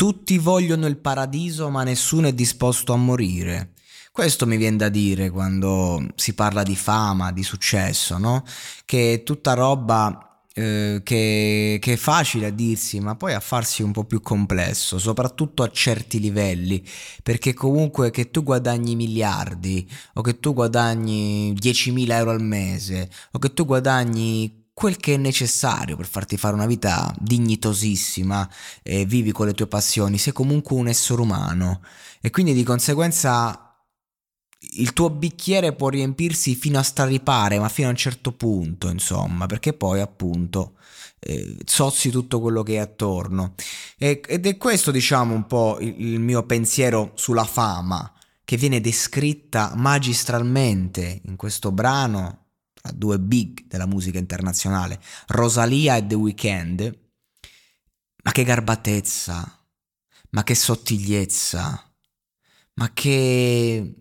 Tutti vogliono il paradiso, ma nessuno è disposto a morire. Questo mi viene da dire quando si parla di fama, di successo, no? Che è tutta roba eh, che, che, è facile a dirsi, ma poi a farsi un po' più complesso, soprattutto a certi livelli, perché comunque che tu guadagni miliardi, o che tu guadagni 10.000 euro al mese, o che tu guadagni quel che è necessario per farti fare una vita dignitosissima e vivi con le tue passioni, sei comunque un essere umano e quindi di conseguenza il tuo bicchiere può riempirsi fino a straripare, ma fino a un certo punto, insomma, perché poi appunto eh, zozzi tutto quello che è attorno. E, ed è questo, diciamo, un po' il, il mio pensiero sulla fama, che viene descritta magistralmente in questo brano tra due big della musica internazionale, Rosalia e The Weeknd, ma che garbatezza, ma che sottigliezza, ma che...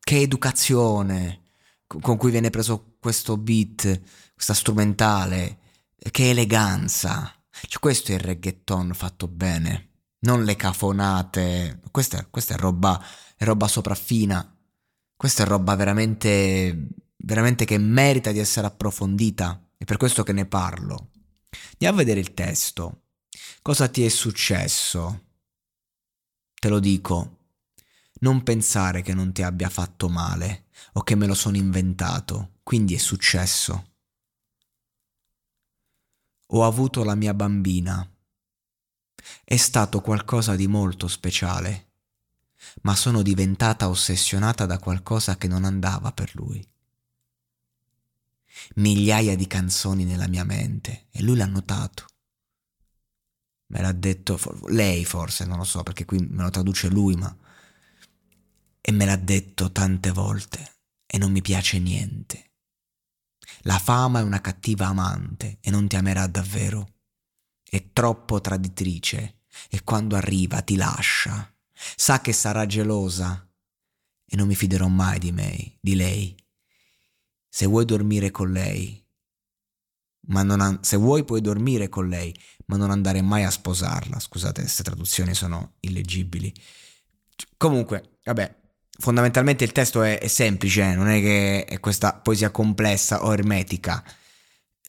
che educazione con cui viene preso questo beat, questa strumentale, che eleganza. Cioè, questo è il reggaeton fatto bene, non le cafonate. Questa, questa è roba, è roba sopraffina questa è roba veramente, veramente che merita di essere approfondita. È per questo che ne parlo. Andiamo a vedere il testo. Cosa ti è successo? Te lo dico. Non pensare che non ti abbia fatto male o che me lo sono inventato, quindi è successo. Ho avuto la mia bambina. È stato qualcosa di molto speciale ma sono diventata ossessionata da qualcosa che non andava per lui. Migliaia di canzoni nella mia mente e lui l'ha notato. Me l'ha detto lei forse, non lo so perché qui me lo traduce lui, ma... E me l'ha detto tante volte e non mi piace niente. La fama è una cattiva amante e non ti amerà davvero. È troppo traditrice e quando arriva ti lascia Sa che sarà gelosa e non mi fiderò mai di me, di lei. Se vuoi dormire con lei, ma non an- se vuoi puoi dormire con lei, ma non andare mai a sposarla. Scusate, queste traduzioni sono illeggibili. Comunque, vabbè, fondamentalmente il testo è, è semplice, eh, non è che è questa poesia complessa o ermetica.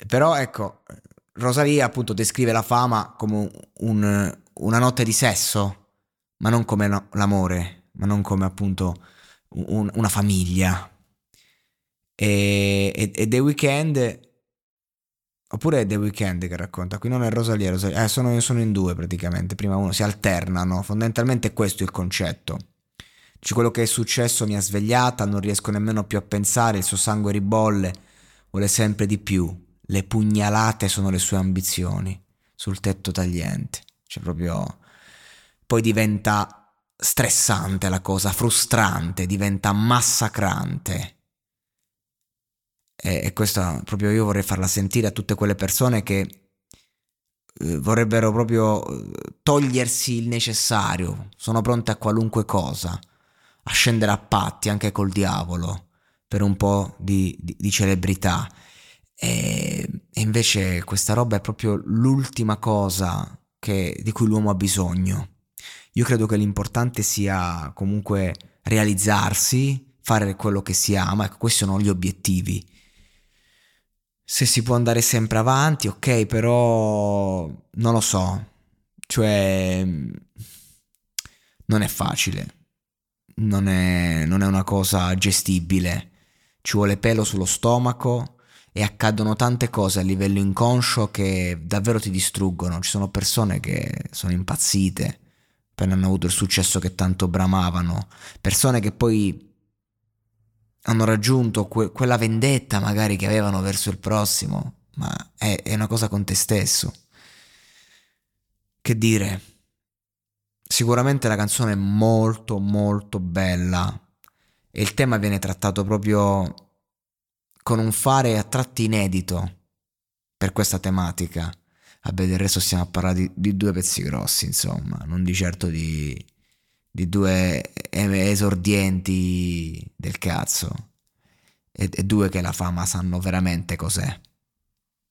Però ecco, Rosalia appunto descrive la fama come un, una notte di sesso, ma non come no, l'amore, ma non come appunto un, una famiglia. E, e, e, The Weeknd, oppure è The Weeknd che racconta, qui non è Rosalia, Rosalia eh, sono, sono in due praticamente, prima uno, si alternano, fondamentalmente questo è il concetto. Dice quello che è successo mi ha svegliata, non riesco nemmeno più a pensare, il suo sangue ribolle, vuole sempre di più, le pugnalate sono le sue ambizioni, sul tetto tagliente, cioè proprio poi diventa stressante la cosa, frustrante, diventa massacrante. E, e questo proprio io vorrei farla sentire a tutte quelle persone che eh, vorrebbero proprio eh, togliersi il necessario, sono pronte a qualunque cosa, a scendere a patti anche col diavolo per un po' di, di, di celebrità. E, e, invece questa roba è proprio l'ultima cosa che, di cui l'uomo ha bisogno. Io credo che l'importante sia comunque realizzarsi, fare quello che si ama, ecco, questi sono gli obiettivi. Se si può andare sempre avanti, ok, però non lo so, cioè non è facile, non è, non è una cosa gestibile, ci vuole pelo sullo stomaco e accadono tante cose a livello inconscio che davvero ti distruggono, ci sono persone che sono impazzite appena hanno avuto il successo che tanto bramavano, persone che poi hanno raggiunto que- quella vendetta magari che avevano verso il prossimo, ma è, è una cosa con te stesso. Che dire? sicuramente la canzone è molto molto bella e il tema viene trattato proprio con un fare a tratti inedito per questa tematica. Vabbè, del resto stiamo a parlare di, di due pezzi grossi, insomma, non di certo di, di due esordienti del cazzo. E, e due che la fama sanno veramente cos'è.